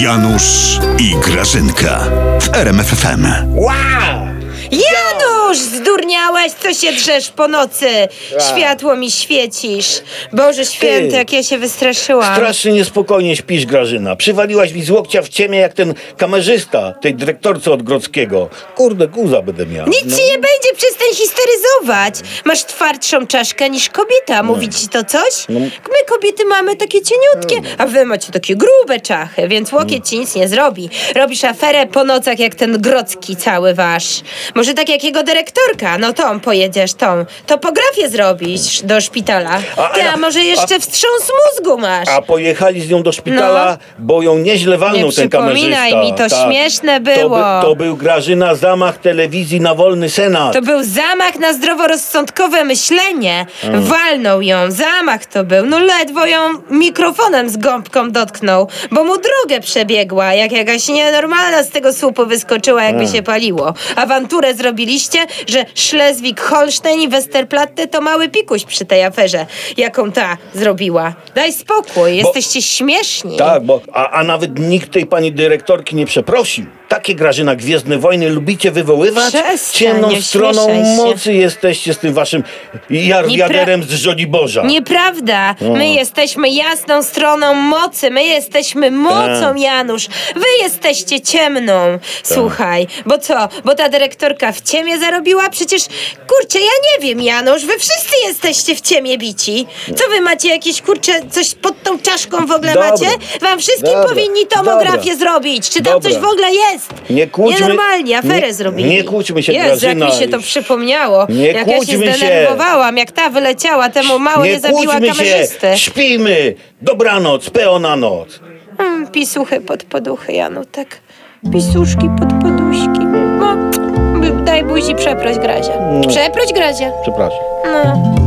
Janusz i Grażynka w RMFFM. Wow! Janusz, zdurniałeś, co się drzesz po nocy? Światło mi świecisz. Boże święty, jak ja się wystraszyłam. Strasznie niespokojnie śpisz, Grażyna. Przywaliłaś mi z łokcia w ciemię jak ten kamerzysta tej dyrektorce od Grodzkiego. Kurde, guza będę miał. Nic No. ci nie będzie, przestań histeryzować. Masz twardszą czaszkę niż kobieta. Mówi ci to coś? No. My kobiety mamy takie cieniutkie, a wy macie takie grube czachy, więc łokieć ci nic nie zrobi. Robisz aferę po nocach jak ten Grodzki cały wasz. Może tak jak jego dyrektorka, no tą pojedziesz, tą topografię zrobisz do szpitala. A- Ty, a a- może jeszcze a- wstrząs mózgu masz? A pojechali z nią do szpitala, bo ją nieźle walnął No. Nie ten kamerzysta. przypominaj mi, to Tak. śmieszne To, było. by, to był Grażyna zamach telewizji na wolny senat. To był zamach na zdroworozsądkowe myślenie. Walnął ją, zamach to był. No ledwo ją mikrofonem z gąbką dotknął, bo mu drogę przebiegła, jak jakaś nienormalna z tego słupu wyskoczyła, jakby się paliło. Awanturę zrobiliście, że Szlezwik-Holstein i Westerplatte to mały pikuś przy tej aferze, jaką ta zrobiła. Daj spokój, jesteście śmieszni. Tak, bo a, a nawet nikt tej pani dyrektorki nie przeprosił. Takie Grażyna Gwiezdne Wojny lubicie wywoływać? Przestań, Ciemną stroną mocy jesteście z tym waszym jarwiaderem z Żoliborza. Nieprawda. My jesteśmy jasną stroną mocy. My jesteśmy mocą, Tak. Janusz. Wy jesteście ciemną. Słuchaj, bo co? Bo ta dyrektorka w ciemię zarobiła? Przecież, kurczę, ja nie wiem, Janusz. Wy wszyscy jesteście w ciemię bici. Co wy macie jakieś, kurczę, coś pod tą czaszką w ogóle Dobra. macie? Wam wszystkim Dobra. powinni tomografię Dobra. zrobić. Czy tam coś w ogóle jest? Nie kłóćmy- Nienormalnie, aferę nie- zrobili. nie kłóćmy się, Jezu, jak mi się to przypomniało. Nie jak ja się kłóćmy się. zdenerwowałam, jak ta wyleciała, temu mało nie, zabiła kłóćmy kamerzysty. się, śpijmy. Dobranoc, peona noc. Mm, pisuchy pod poduchy, Janu, tak. Pisuszki pod poduszki. No, daj buzi przeproś Grazia. Przeproś Grazia. Przepraszam. No.